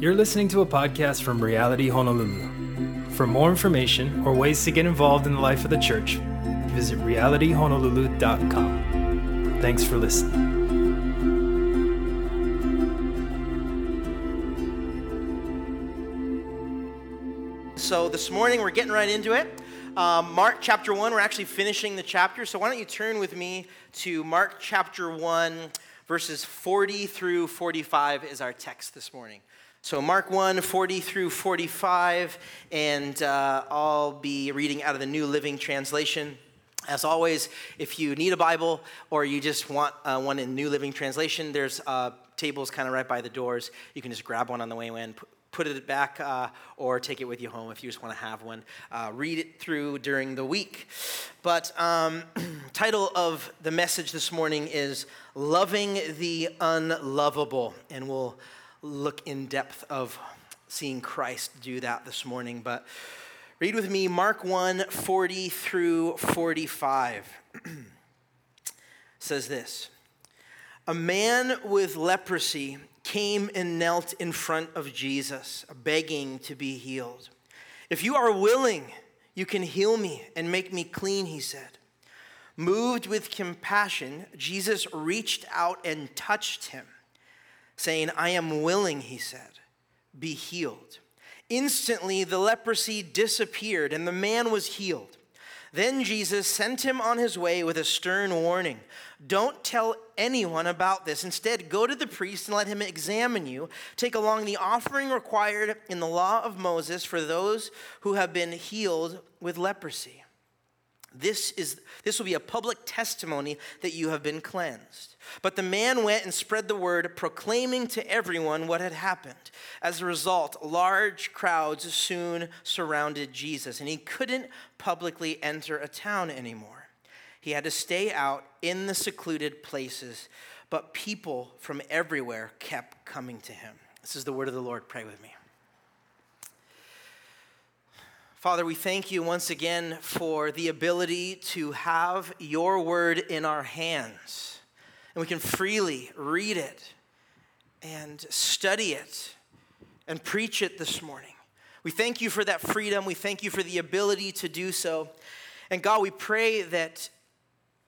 You're listening to a podcast from Reality Honolulu. For more information or ways to get involved in the life of the church, visit realityhonolulu.com. Thanks for listening. So this morning we're getting right into it. Um, Mark chapter 1, we're actually finishing the chapter. So why don't you turn with me to Mark chapter 1, verses 40 through 45 is our text this morning. So Mark 1, 40 through 45, and uh, I'll be reading out of the New Living Translation. As always, if you need a Bible or you just want uh, one in New Living Translation, there's uh, tables kind of right by the doors. You can just grab one on the way in, put it back uh, or take it with you home if you just want to have one. Uh, read it through during the week. But um, title of the message this morning is "Loving the Unlovable," and we'll look in depth of seeing Christ do that this morning. But read with me Mark 1 40 through 45. says this A man with leprosy came and knelt in front of Jesus, begging to be healed. If you are willing, you can heal me and make me clean, he said. Moved with compassion, Jesus reached out and touched him, saying, I am willing, he said, be healed. Instantly, the leprosy disappeared and the man was healed. Then Jesus sent him on his way with a stern warning Don't tell anyone about this. Instead, go to the priest and let him examine you. Take along the offering required in the law of Moses for those who have been healed with leprosy. This, is, this will be a public testimony that you have been cleansed. But the man went and spread the word, proclaiming to everyone what had happened. As a result, large crowds soon surrounded Jesus, and he couldn't publicly enter a town anymore. He had to stay out in the secluded places, but people from everywhere kept coming to him. This is the word of the Lord. Pray with me. Father, we thank you once again for the ability to have your word in our hands. And we can freely read it and study it and preach it this morning. We thank you for that freedom. We thank you for the ability to do so. And God, we pray that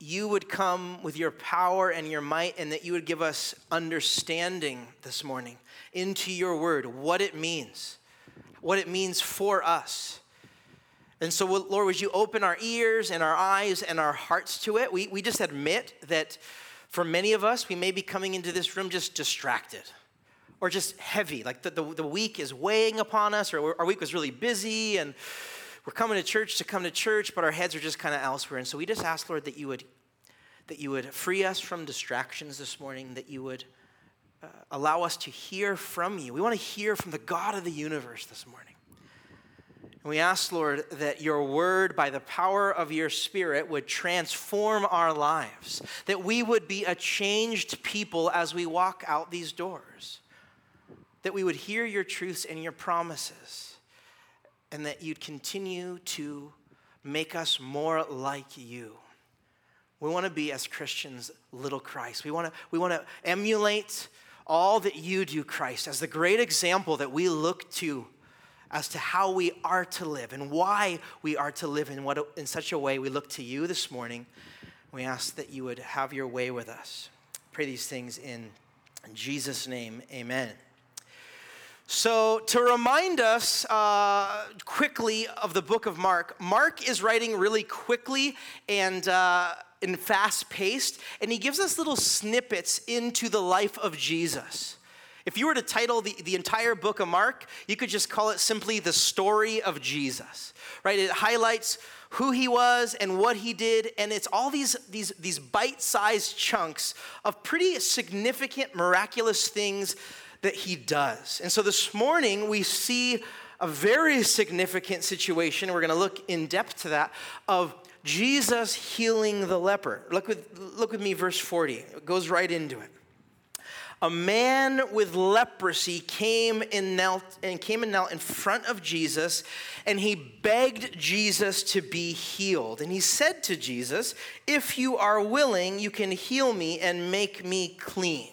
you would come with your power and your might and that you would give us understanding this morning into your word, what it means, what it means for us. And so, Lord, would you open our ears and our eyes and our hearts to it? We, we just admit that for many of us, we may be coming into this room just distracted or just heavy. Like the, the, the week is weighing upon us, or our week was really busy, and we're coming to church to come to church, but our heads are just kind of elsewhere. And so we just ask, Lord, that you would, that you would free us from distractions this morning, that you would uh, allow us to hear from you. We want to hear from the God of the universe this morning. And we ask, Lord, that your word, by the power of your spirit, would transform our lives, that we would be a changed people as we walk out these doors, that we would hear your truths and your promises, and that you'd continue to make us more like you. We want to be, as Christians, little Christ. We want to, we want to emulate all that you do, Christ, as the great example that we look to as to how we are to live and why we are to live in, what, in such a way we look to you this morning. We ask that you would have your way with us. Pray these things in, Jesus' name, amen. So, to remind us uh, quickly of the book of Mark, Mark is writing really quickly and, uh, fast paced, and he gives us little snippets into the life of Jesus. If you were to title the, the entire book of Mark, you could just call it simply the story of Jesus, right? It highlights who he was and what he did, and it's all these, these, these bite sized chunks of pretty significant, miraculous things that he does. And so this morning, we see a very significant situation. We're going to look in depth to that of Jesus healing the leper. Look with, look with me, verse 40. It goes right into it a man with leprosy came and knelt and came and knelt in front of Jesus and he begged Jesus to be healed. And he said to Jesus, "If you are willing, you can heal me and make me clean."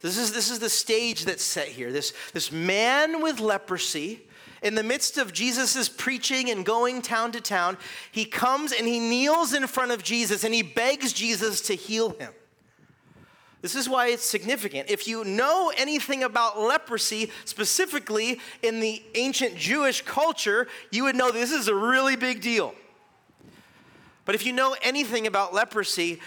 This is, this is the stage that's set here. This, this man with leprosy, in the midst of Jesus' preaching and going town to town, he comes and he kneels in front of Jesus and he begs Jesus to heal him. This is why it's significant. If you know anything about leprosy, specifically in the ancient Jewish culture, you would know this is a really big deal. But if you know anything about leprosy,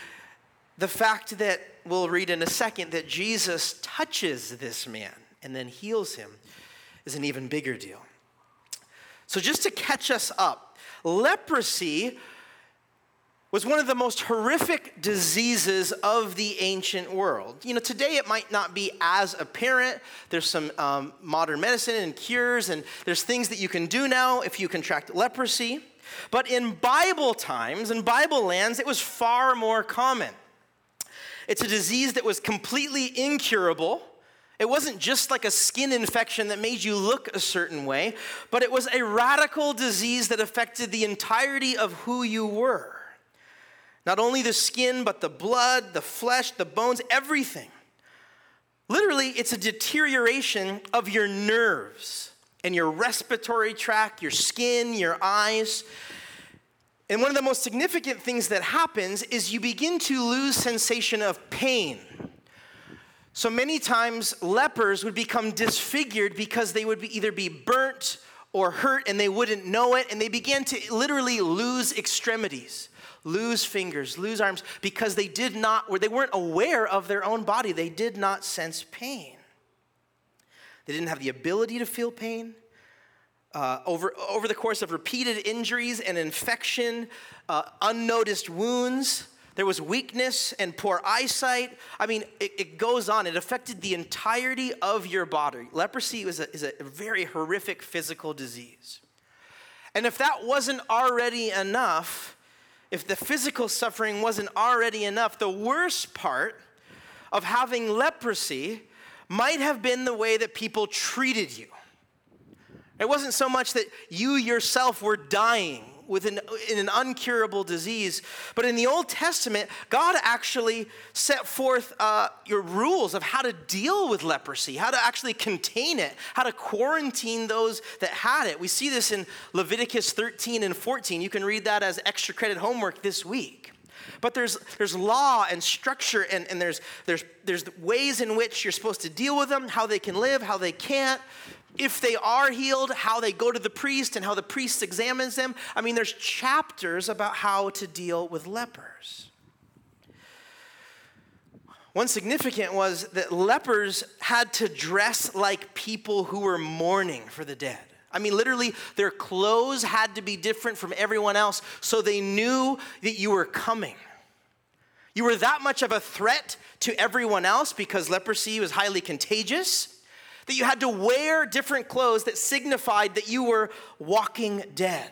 the fact that we'll read in a second that Jesus touches this man and then heals him is an even bigger deal. So, just to catch us up, leprosy was one of the most horrific diseases of the ancient world. You know, today it might not be as apparent. There's some um, modern medicine and cures, and there's things that you can do now if you contract leprosy. But in Bible times, in Bible lands, it was far more common. It's a disease that was completely incurable. It wasn't just like a skin infection that made you look a certain way, but it was a radical disease that affected the entirety of who you were. Not only the skin, but the blood, the flesh, the bones, everything. Literally, it's a deterioration of your nerves and your respiratory tract, your skin, your eyes. And one of the most significant things that happens is you begin to lose sensation of pain. So many times lepers would become disfigured because they would be either be burnt or hurt and they wouldn't know it and they began to literally lose extremities lose fingers, lose arms, because they did not, they weren't aware of their own body. They did not sense pain. They didn't have the ability to feel pain. Uh, over, over the course of repeated injuries and infection, uh, unnoticed wounds, there was weakness and poor eyesight. I mean, it, it, goes on. It affected the entirety of your body. Leprosy is a, is a very horrific physical disease. And if that wasn't already enough, if the physical suffering wasn't already enough, the worst part of having leprosy might have been the way that people treated you. It wasn't so much that you yourself were dying with an, in an uncurable disease. But in the Old Testament, God actually set forth uh, your rules of how to deal with leprosy, how to actually contain it, how to quarantine those that had it. We see this in Leviticus 13 and 14. You can read that as extra credit homework this week. But there's, there's law and structure, and, and there's, there's, there's ways in which you're supposed to deal with them, how they can live, how they can't if they are healed, how they go to the priest and how the priest examines them. I mean, there's chapters about how to deal with lepers. One significant was that lepers had to dress like people who were mourning for the dead. I mean, literally, their clothes had to be different from everyone else so they knew that you were coming. You were that much of a threat to everyone else because leprosy was highly contagious that you had to wear different clothes that signified that you were walking dead.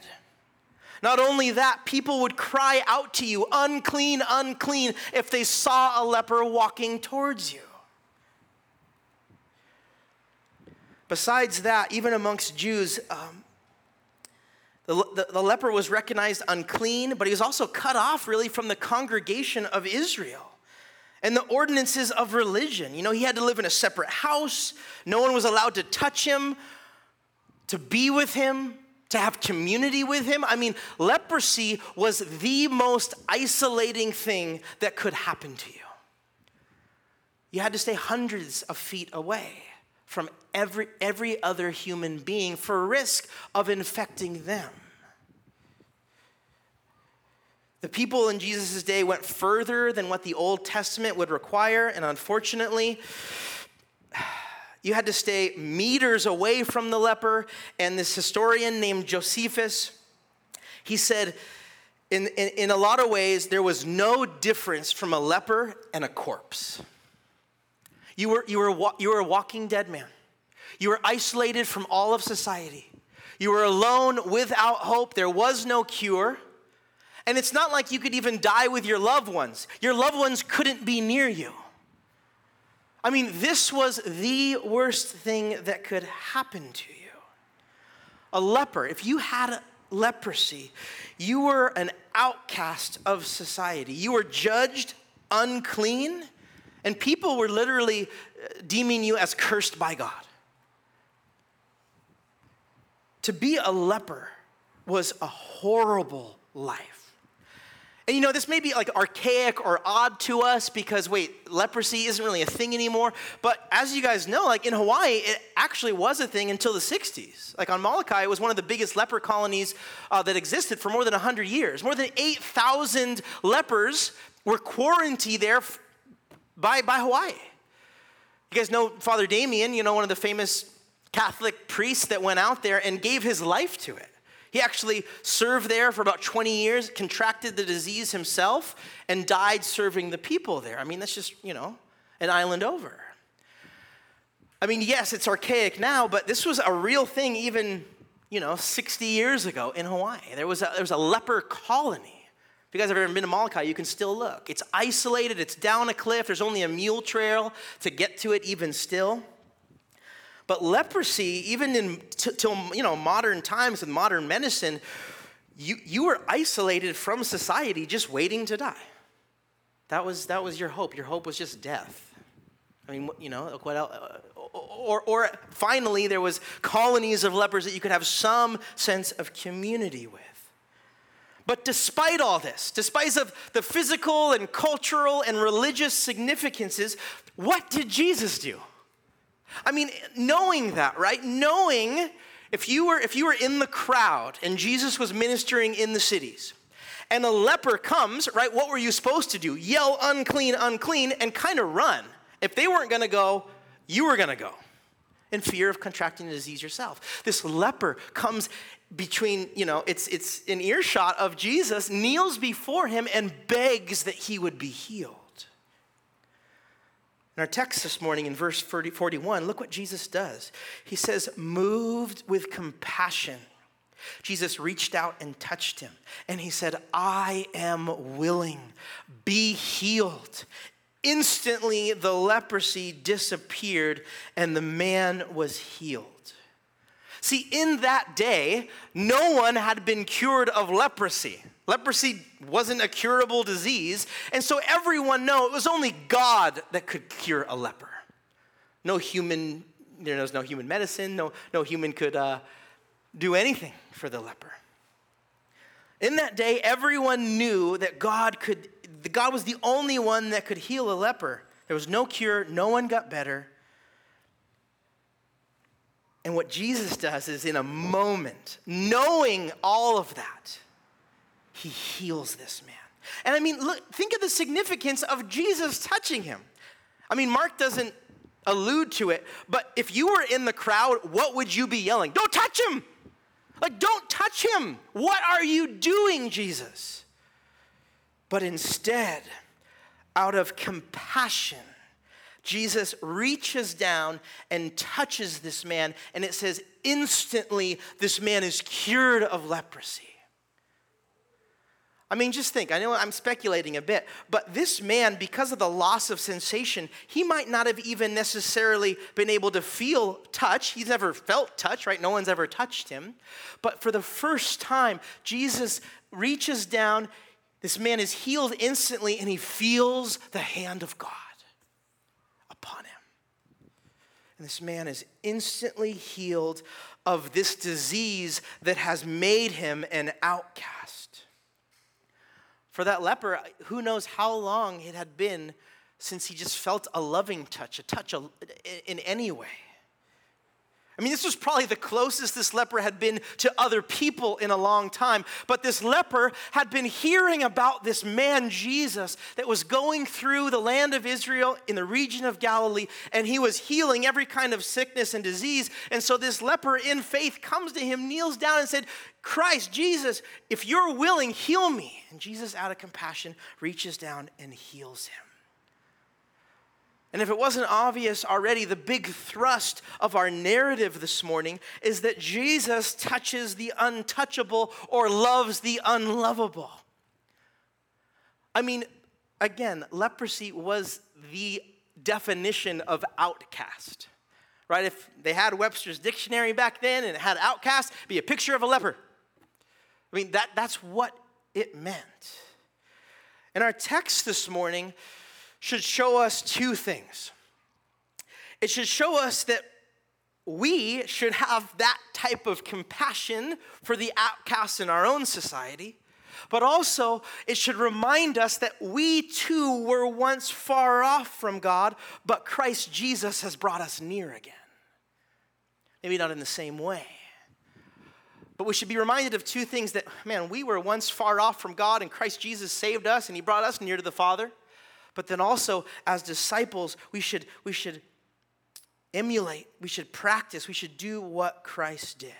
Not only that, people would cry out to you, unclean, unclean, if they saw a leper walking towards you. Besides that, even amongst Jews, um, the, the, the leper was recognized unclean, but he was also cut off really from the congregation of Israel and the ordinances of religion. You know, he had to live in a separate house, no one was allowed to touch him, to be with him, to have community with him. I mean, leprosy was the most isolating thing that could happen to you. You had to stay hundreds of feet away from every, every other human being for risk of infecting them. The people in Jesus' day went further than what the Old Testament would require, and unfortunately, you had to stay meters away from the leper. And this historian named Josephus, he said, in, in, in, a lot of ways, there was no difference from a leper and a corpse. You were, you, were, you were a walking dead man. You were isolated from all of society. You were alone without hope. There was no cure. And it's not like you could even die with your loved ones. Your loved ones couldn't be near you. I mean, this was the worst thing that could happen to you. A leper, if you had leprosy, you were an outcast of society. You were judged unclean, And people were literally uh, deeming you as cursed by God. To be a leper was a horrible life. And you know, this may be like archaic or odd to us because, wait, leprosy isn't really a thing anymore. But as you guys know, like in Hawaii, it actually was a thing until the 60s. Like on Molokai, it was one of the biggest leper colonies uh, that existed for more than 100 years. More than 8,000 lepers were quarantined there by, by Hawaii. You guys know Father Damien, you know, one of the famous Catholic priests that went out there and gave his life to it. He actually served there for about 20 years, contracted the disease himself, and died serving the people there. I mean, that's just, you know, an island over. I mean, yes, it's archaic now, but this was a real thing even, you know, 60 years ago in Hawaii. There was a, there was a leper colony. If you guys have ever been to Molokai, you can still look. It's isolated, it's down a cliff, there's only a mule trail to get to it, even still. But leprosy, even in t- till you know modern times with modern medicine, you, you were isolated from society, just waiting to die. That was that was your hope. Your hope was just death. I mean, you know, what else? Uh, or, or finally, there was colonies of lepers that you could have some sense of community with. But despite all this, despite of the physical and cultural and religious significances, what did Jesus do? I mean, knowing that, right? Knowing if you were if you were in the crowd and Jesus was ministering in the cities, and a leper comes, right? What were you supposed to do? Yell unclean, unclean, and kind of run. If they weren't going to go, you were going to go in fear of contracting the disease yourself. This leper comes between, you know, it's it's an earshot of Jesus, kneels before him and begs that he would be healed. In our text this morning in verse 40, 41, look what Jesus does. He says, moved with compassion. Jesus reached out and touched him, and he said, I am willing, be healed. Instantly, the leprosy disappeared, and the man was healed. See, in that day, no one had been cured of leprosy. Leprosy wasn't a curable disease, and so everyone knew it was only God that could cure a leper. No human, there was no human medicine, no, no human could uh, do anything for the leper. In that day, everyone knew that God could, God was the only one that could heal a leper. There was no cure, no one got better. And what Jesus does is in a moment, knowing all of that, he heals this man. And I mean, look, think of the significance of Jesus touching him. I mean, Mark doesn't allude to it, but if you were in the crowd, what would you be yelling? Don't touch him! Like, don't touch him! What are you doing, Jesus? But instead, out of compassion, Jesus reaches down and touches this man, and it says, instantly, this man is cured of leprosy. I mean, just think. I know I'm speculating a bit, but this man, because of the loss of sensation, he might not have even necessarily been able to feel touch. He's never felt touch, right? No one's ever touched him. But for the first time, Jesus reaches down. This man is healed instantly, and he feels the hand of God upon him. And this man is instantly healed of this disease that has made him an outcast. For that leper, who knows how long it had been since he just felt a loving touch, a touch in any way. I mean, this was probably the closest this leper had been to other people in a long time. But this leper had been hearing about this man, Jesus, that was going through the land of Israel in the region of Galilee, and he was healing every kind of sickness and disease. And so this leper in faith comes to him, kneels down, and said, Christ, Jesus, if you're willing, heal me. And Jesus, out of compassion, reaches down and heals him. And if it wasn't obvious already, the big thrust of our narrative this morning is that Jesus touches the untouchable or loves the unlovable. I mean, again, leprosy was the definition of outcast. Right? If they had Webster's dictionary back then and it had outcast, be a picture of a leper. I mean, that, that's what it meant. In our text this morning, should show us two things. It should show us that we should have that type of compassion for the outcasts in our own society, but also it should remind us that we too were once far off from God, but Christ Jesus has brought us near again. Maybe not in the same way. But we should be reminded of two things that, man, we were once far off from God, and Christ Jesus saved us and He brought us near to the Father. But then also, as disciples, we should, we should emulate, we should practice, we should do what Christ did.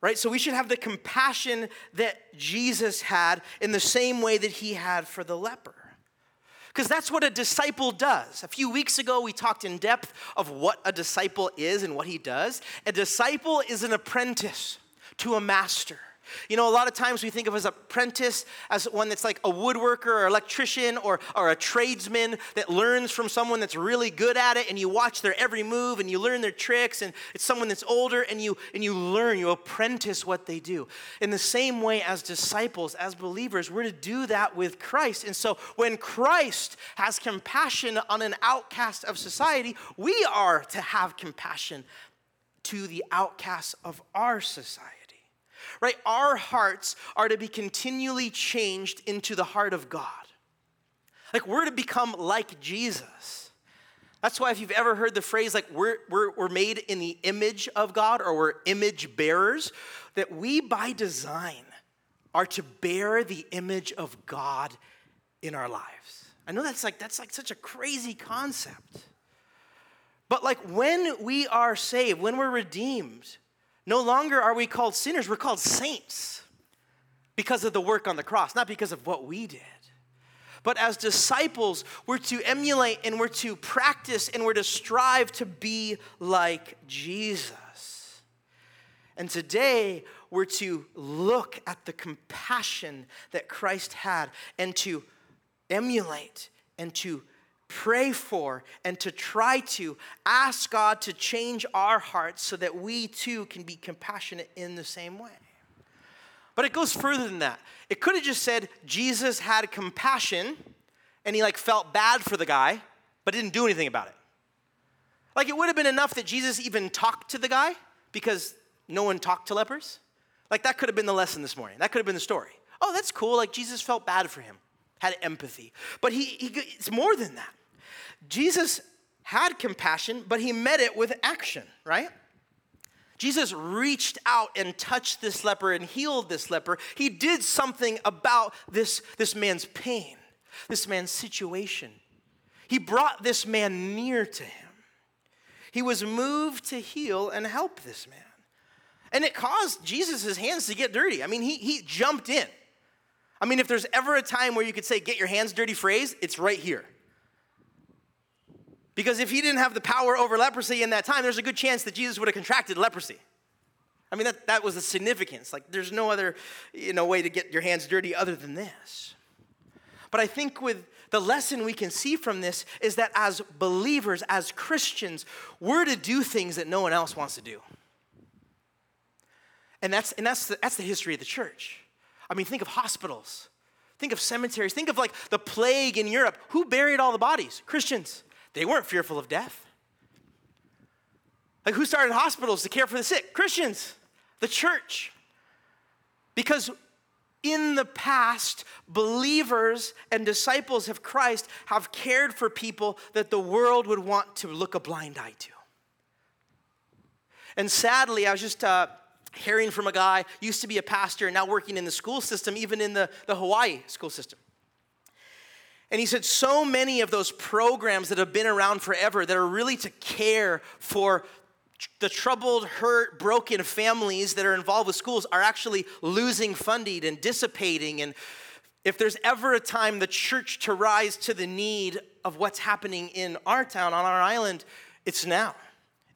Right? So we should have the compassion that Jesus had in the same way that he had for the leper. Because that's what a disciple does. A few weeks ago, we talked in depth of what a disciple is and what he does. A disciple is an apprentice to a master. You know, a lot of times we think of as apprentice as one that's like a woodworker or electrician or, or a tradesman that learns from someone that's really good at it and you watch their every move and you learn their tricks and it's someone that's older and you and you learn, you apprentice what they do. In the same way as disciples, as believers, we're to do that with Christ. And so when Christ has compassion on an outcast of society, we are to have compassion to the outcasts of our society right? Our hearts are to be continually changed into the heart of God. Like we're to become like Jesus. That's why if you've ever heard the phrase like we're, we're, we're made in the image of God or we're image bearers, that we by design are to bear the image of God in our lives. I know that's like that's like such a crazy concept. But like when we are saved, when we're redeemed, no longer are we called sinners, we're called saints because of the work on the cross, not because of what we did. But as disciples, we're to emulate and we're to practice and we're to strive to be like Jesus. And today, we're to look at the compassion that Christ had and to emulate and to pray for and to try to ask God to change our hearts so that we too can be compassionate in the same way. But it goes further than that. It could have just said Jesus had compassion and he like felt bad for the guy, but didn't do anything about it. Like it would have been enough that Jesus even talked to the guy because no one talked to lepers. Like that could have been the lesson this morning. That could have been the story. Oh, that's cool. Like Jesus felt bad for him, had empathy. But he, he it's more than that. Jesus had compassion, but he met it with action, right? Jesus reached out and touched this leper and healed this leper. He did something about this, this man's pain, this man's situation. He brought this man near to him. He was moved to heal and help this man. And it caused Jesus' hands to get dirty. I mean, he, he jumped in. I mean, if there's ever a time where you could say, get your hands dirty phrase, it's right here. Because if he didn't have the power over leprosy in that time, there's a good chance that Jesus would have contracted leprosy. I mean, that, that was the significance. Like, there's no other you know, way to get your hands dirty other than this. But I think with the lesson we can see from this is that as believers, as Christians, we're to do things that no one else wants to do. And that's, and that's, the, that's the history of the church. I mean, think of hospitals, think of cemeteries, think of like the plague in Europe. Who buried all the bodies? Christians. They weren't fearful of death. Like, who started hospitals to care for the sick? Christians, the church. Because in the past, believers and disciples of Christ have cared for people that the world would want to look a blind eye to. And sadly, I was just uh, hearing from a guy, used to be a pastor, and now working in the school system, even in the, the Hawaii school system. And he said, so many of those programs that have been around forever that are really to care for the troubled, hurt, broken families that are involved with schools are actually losing funding and dissipating. And if there's ever a time the church to rise to the need of what's happening in our town, on our island, it's now.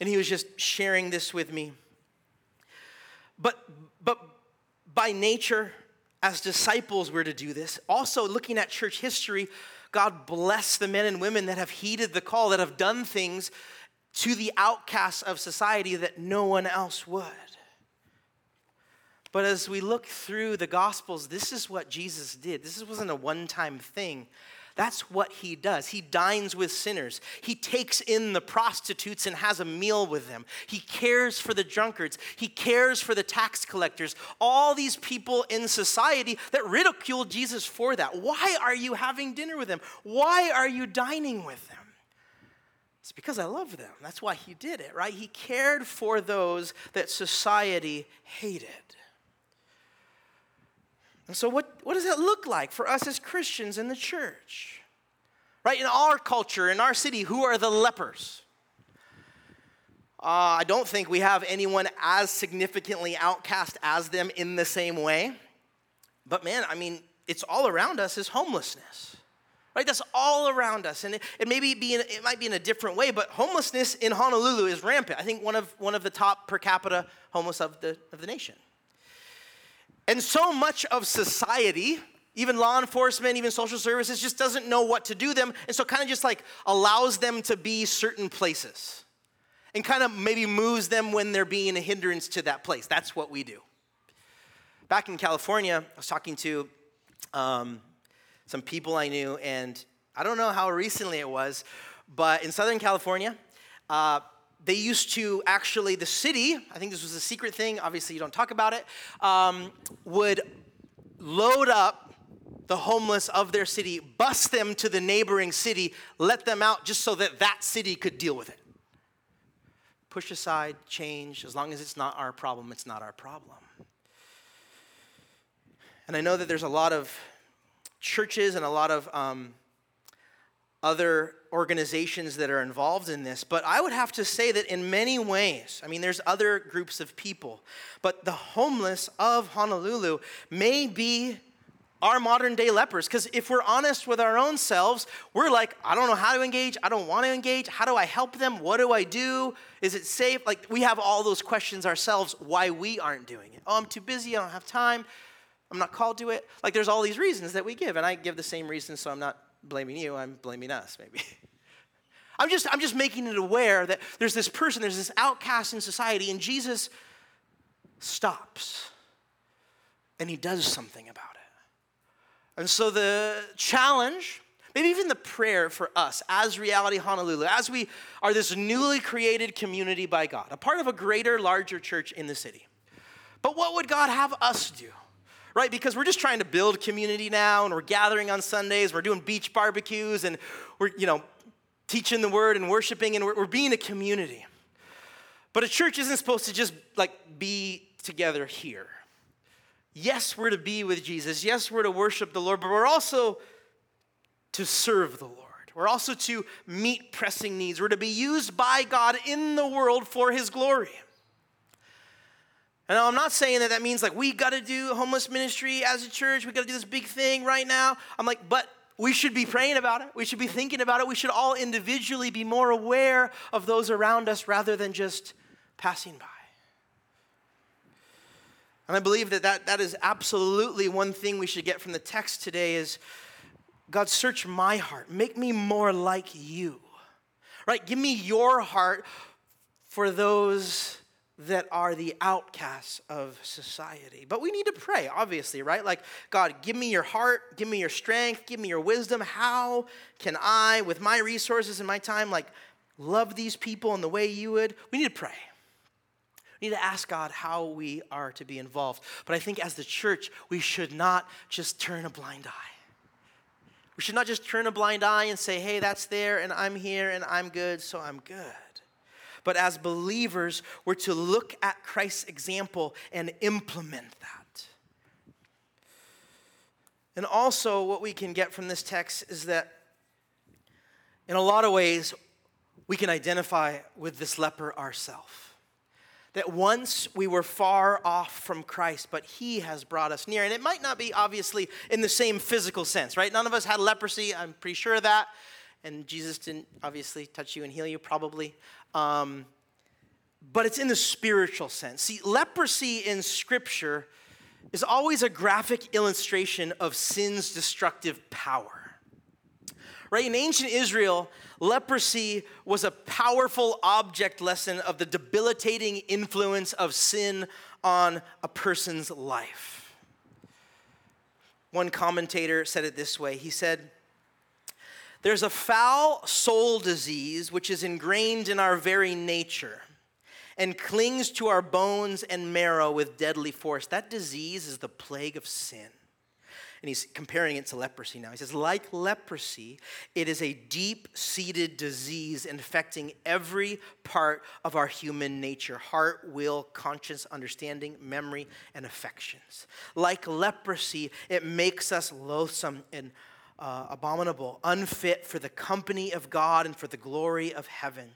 And he was just sharing this with me. But, but by nature, as disciples, we're to do this. Also, looking at church history, God bless the men and women that have heeded the call, that have done things to the outcasts of society that no one else would. But as we look through the Gospels, this is what Jesus did. This wasn't a one time thing. That's what he does. He dines with sinners. He takes in the prostitutes and has a meal with them. He cares for the drunkards. He cares for the tax collectors. All these people in society that ridicule Jesus for that. Why are you having dinner with them? Why are you dining with them? It's because I love them. That's why he did it, right? He cared for those that society hated. And so, what, what does that look like for us as Christians in the church? Right? In our culture, in our city, who are the lepers? Uh, I don't think we have anyone as significantly outcast as them in the same way. But man, I mean, it's all around us is homelessness. Right? That's all around us. And it, it maybe be it might be in a different way, but homelessness in Honolulu is rampant. I think one of, one of the top per capita homeless of the, of the nation. And so much of society, even law enforcement, even social services, just doesn't know what to do them. And so kind of just like allows them to be certain places and kind of maybe moves them when they're being a hindrance to that place. That's what we do. Back in California, I was talking to um, some people I knew, and I don't know how recently it was, but in Southern California, uh, they used to actually, the city, I think this was a secret thing, obviously you don't talk about it, um, would load up the homeless of their city, bus them to the neighboring city, let them out just so that that city could deal with it. Push aside, change, as long as it's not our problem, it's not our problem. And I know that there's a lot of churches and a lot of um, other organizations that are involved in this, but I would have to say that in many ways, I mean, there's other groups of people, but the homeless of Honolulu may be our modern day lepers. Because if we're honest with our own selves, we're like, I don't know how to engage. I don't want to engage. How do I help them? What do I do? Is it safe? Like, we have all those questions ourselves why we aren't doing it. Oh, I'm too busy. I don't have time. I'm not called to it. Like, there's all these reasons that we give. And I give the same reasons, so I'm not blaming you, I'm blaming us, maybe. I'm just, I'm just making it aware that there's this person, there's this outcast in society, and Jesus stops and he does something about it. And so the challenge, maybe even the prayer for us as Reality Honolulu, as we are this newly created community by God, a part of a greater, larger church in the city. But what would God have us do? Right? Because we're just trying to build community now and we're gathering on Sundays, we're doing beach barbecues and we're, you know, teaching the word and worshiping and we're, we're being a community. But a church isn't supposed to just like be together here. Yes, we're to be with Jesus. Yes, we're to worship the Lord, but we're also to serve the Lord. We're also to meet pressing needs. We're to be used by God in the world for his glory. And I'm not saying that that means like we got to do homeless ministry as a church, we got to do this big thing right now. I'm like, but we should be praying about it. We should be thinking about it. We should all individually be more aware of those around us rather than just passing by. And I believe that, that that is absolutely one thing we should get from the text today is God search my heart. Make me more like you. Right? Give me your heart for those that are the outcasts of society. But we need to pray, obviously, right? Like, God, give me your heart, give me your strength, give me your wisdom. How can I, with my resources and my time, like, love these people in the way you would? We need to pray. We need to ask God how we are to be involved. But I think as the church, we should not just turn a blind eye. We should not just turn a blind eye and say, hey, that's there, and I'm here, and I'm good, so I'm good. But as believers, we're to look at Christ's example and implement that. And also, what we can get from this text is that in a lot of ways, we can identify with this leper ourselves. That once we were far off from Christ, but He has brought us near. And it might not be obviously in the same physical sense, right? None of us had leprosy, I'm pretty sure of that. And Jesus didn't obviously touch you and heal you, probably. Um, but it's in the spiritual sense. See, leprosy in Scripture is always a graphic illustration of sin's destructive power. Right? In ancient Israel, leprosy was a powerful object lesson of the debilitating influence of sin on a person's life. One commentator said it this way He said, There's a foul soul disease which is ingrained in our very nature and clings to our bones and marrow with deadly force. That disease is the plague of sin. And he's comparing it to leprosy now. He says, like leprosy, it is a deep seated disease infecting every part of our human nature heart, will, conscience, understanding, memory, and affections. Like leprosy, it makes us loathsome and uh, abominable, unfit for the company of God and for the glory of heaven.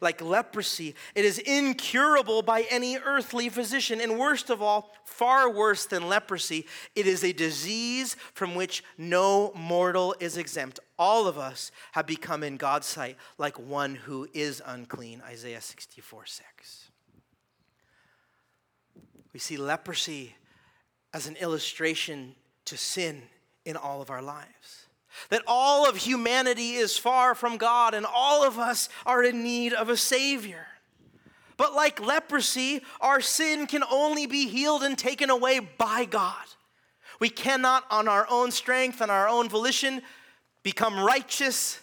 Like leprosy, it is incurable by any earthly physician. And worst of all, far worse than leprosy, it is a disease from which no mortal is exempt. All of us have become in God's sight like one who is unclean. Isaiah 64 6. We see leprosy as an illustration to sin in all of our lives that all of humanity is far from God and all of us are in need of a Savior. But like leprosy, our sin can only be healed and taken away by God. We cannot, on our own strength, and our own volition, become righteous,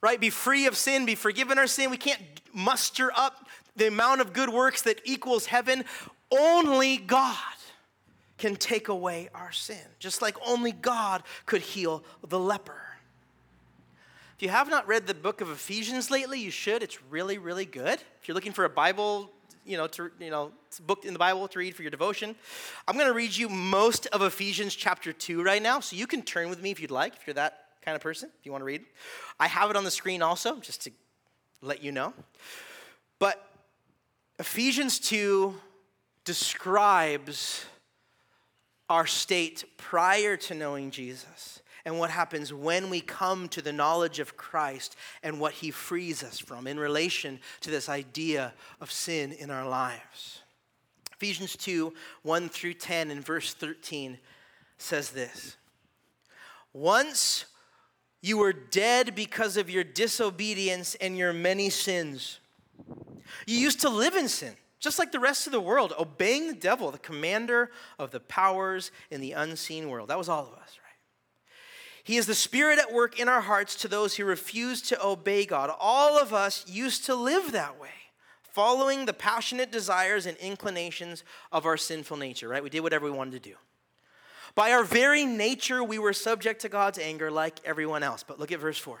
right? Be free of sin, be forgiven our sin. We can't muster up the amount of good works that equals heaven. Only God can take away our sin, just like only God could heal the leper. If you have not read the book of Ephesians lately, you should. It's really, really good. If you're looking for a Bible, you know, to, you know, book in the Bible to read for your devotion, I'm going to read you most of Ephesians chapter 2 right now, so you can turn with me if you'd like, if you're that kind of person, if you want to read. I have it on the screen also, just to let you know. But Ephesians 2 describes our state prior to knowing Jesus and what happens when we come to the knowledge of Christ and what he frees us from in relation to this idea of sin in our lives. Ephesians 2 1 through 10 and verse 13 says this Once you were dead because of your disobedience and your many sins. You used to live in sin just like the rest of the world, obeying the devil, the commander of the powers in the unseen world. That was all of us, right? He is the spirit at work in our hearts to those who refuse to obey God. All of us used to live that way, following the passionate desires and inclinations of our sinful nature, right? We did whatever we wanted to do. By our very nature, we were subject to God's anger like everyone else. But look at verse 4.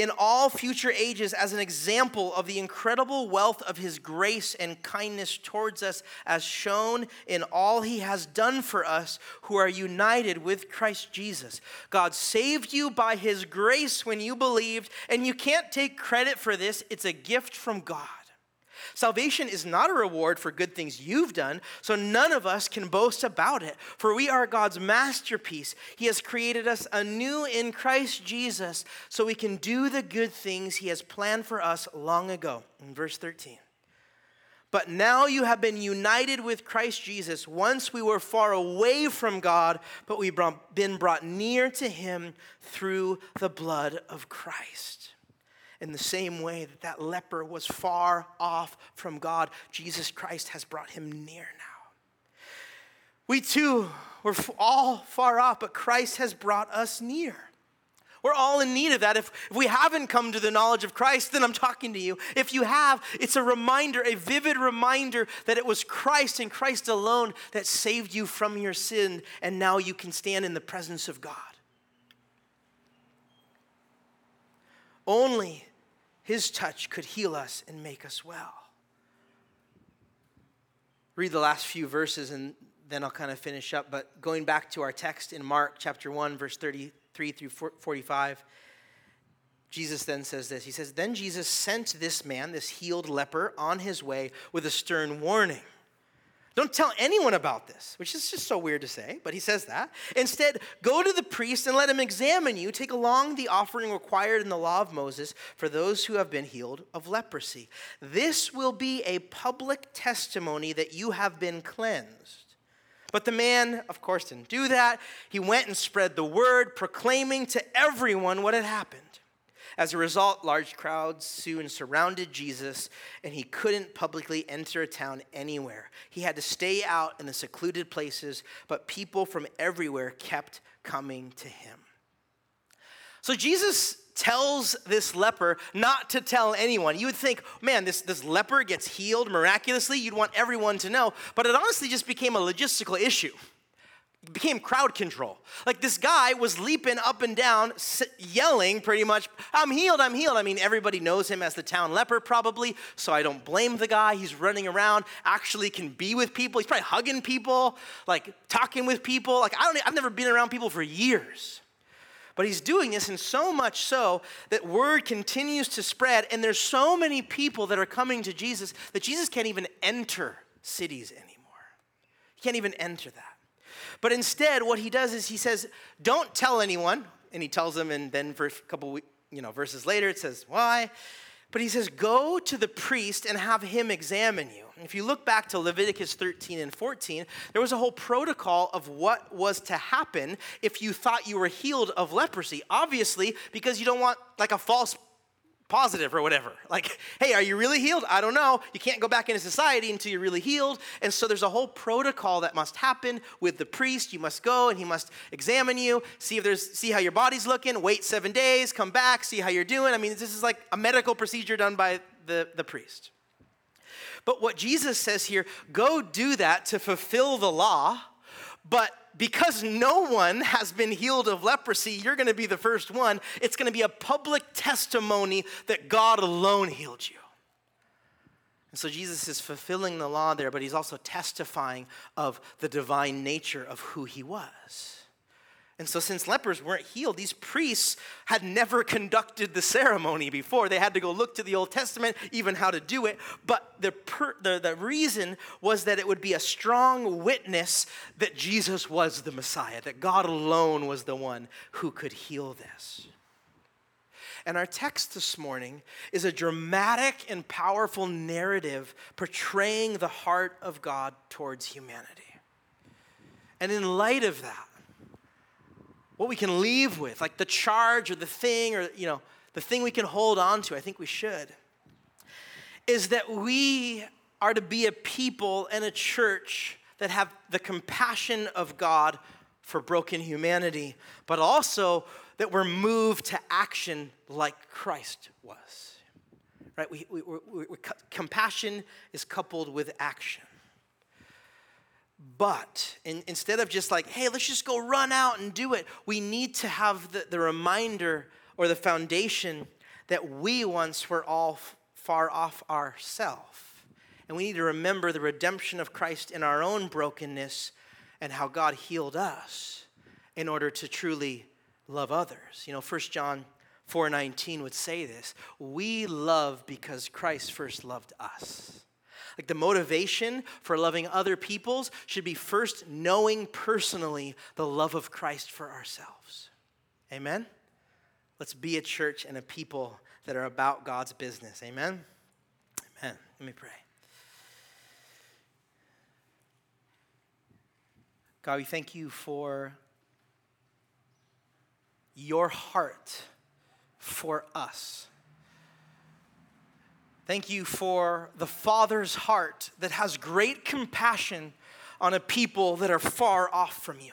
in all future ages as an example of the incredible wealth of his grace and kindness towards us, as shown in all he has done for us who are united with Christ Jesus. God saved you by his grace when you believed, and you can't take credit for this, it's a gift from God. Salvation is not a reward for good things you've done, so none of us can boast about it. For we are God's masterpiece. He has created us anew in Christ Jesus so we can do the good things He has planned for us long ago. In verse 13. But now you have been united with Christ Jesus. Once we were far away from God, but we've been brought near to Him through the blood of Christ in the same way that that leper was far off from God, Jesus Christ has brought him near now. We too were all far off, but Christ has brought us near. We're all in need of that. If, if we haven't come to the knowledge of Christ, then I'm talking to you. If you have, it's a reminder, a vivid reminder that it was Christ and Christ alone that saved you from your sin, and now you can stand in the presence of God. Only his touch could heal us and make us well. Read the last few verses and then I'll kind of finish up. But going back to our text in Mark chapter 1, verse 33 through 45, Jesus then says this He says, Then Jesus sent this man, this healed leper, on his way with a stern warning Don't tell anyone about this, which is just so weird to say, but he says that. Instead, go to the priest and let him examine you. Take along the offering required in the law of Moses for those who have been healed of leprosy. This will be a public testimony that you have been cleansed. But the man, of course, didn't do that. He went and spread the word, proclaiming to everyone what had happened. As a result, large crowds soon surrounded Jesus, and he couldn't publicly enter a town anywhere. He had to stay out in the secluded places, but people from everywhere kept coming to him. So Jesus tells this leper not to tell anyone. You would think, man, this, this leper gets healed miraculously. You'd want everyone to know. But it honestly just became a logistical issue became crowd control. Like this guy was leaping up and down, yelling pretty much, I'm healed, I'm healed. I mean, everybody knows him as the town leper probably, so I don't blame the guy. He's running around, actually can be with people. He's probably hugging people, like talking with people. Like I don't I've never been around people for years. But he's doing this, and so much so that word continues to spread, and there's so many people that are coming to Jesus that Jesus can't even enter cities anymore. He can't even enter that. But instead, what he does is he says, Don't tell anyone. And he tells them, and then for a couple you know, verses later, it says, Why? But he says, Go to the priest and have him examine you. And if you look back to Leviticus 13 and 14, there was a whole protocol of what was to happen if you thought you were healed of leprosy. Obviously, because you don't want like a false positive or whatever. Like, hey, are you really healed? I don't know. You can't go back into society until you're really healed. And so there's a whole protocol that must happen with the priest. You must go and he must examine you, see if there's see how your body's looking, wait 7 days, come back, see how you're doing. I mean, this is like a medical procedure done by the, the priest. But what Jesus says here, go do that to fulfill the law, but because no one has been healed of leprosy, you're going to be the first one. It's going to be a public testimony that God alone healed you. And so Jesus is fulfilling the law there, but he's also testifying of the divine nature of who he was. And so, since lepers weren't healed, these priests had never conducted the ceremony before. They had to go look to the Old Testament, even how to do it. But the, per, the, the reason was that it would be a strong witness that Jesus was the Messiah, that God alone was the one who could heal this. And our text this morning is a dramatic and powerful narrative portraying the heart of God towards humanity. And in light of that, what we can leave with, like the charge or the thing or, you know, the thing we can hold on to, I think we should, is that we are to be a people and a church that have the compassion of God for broken humanity, but also that we're moved to action like Christ was. Right? We, we, we, we compassion is coupled with action. But in, instead of just like, hey, let's just go run out and do it, we need to have the, the reminder or the foundation that we once were all f- far off ourselves. And we need to remember the redemption of Christ in our own brokenness and how God healed us in order to truly love others. You know, 1 John 4:19 would say this, we love because Christ first loved us. Like the motivation for loving other peoples should be first knowing personally the love of Christ for ourselves. Amen? Let's be a church and a people that are about God's business. Amen? Amen. Let me pray. God, we thank you for your heart for us. Thank you for the Father's heart that has great compassion on a people that are far off from you.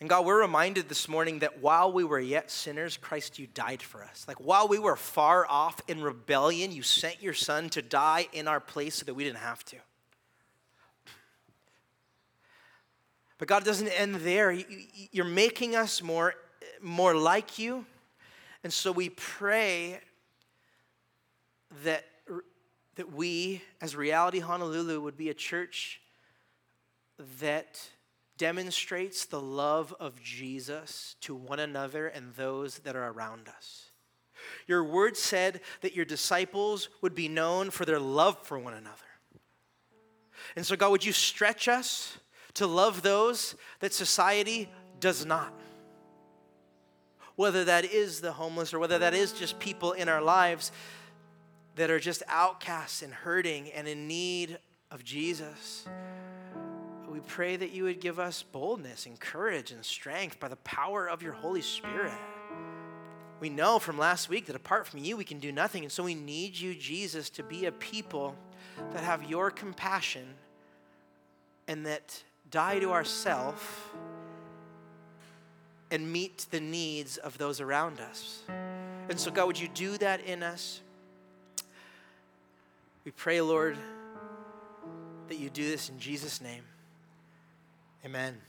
And God, we're reminded this morning that while we were yet sinners, Christ, you died for us. Like while we were far off in rebellion, you sent your son to die in our place so that we didn't have to. But God doesn't end there. You're making us more, more like you. And so we pray that, that we, as Reality Honolulu, would be a church that demonstrates the love of Jesus to one another and those that are around us. Your word said that your disciples would be known for their love for one another. And so, God, would you stretch us to love those that society does not? Whether that is the homeless or whether that is just people in our lives that are just outcasts and hurting and in need of Jesus. We pray that you would give us boldness and courage and strength by the power of your Holy Spirit. We know from last week that apart from you, we can do nothing. And so we need you, Jesus, to be a people that have your compassion and that die to ourself and meet the needs of those around us. And so, God, would you do that in us? We pray, Lord, that you do this in Jesus' name. Amen.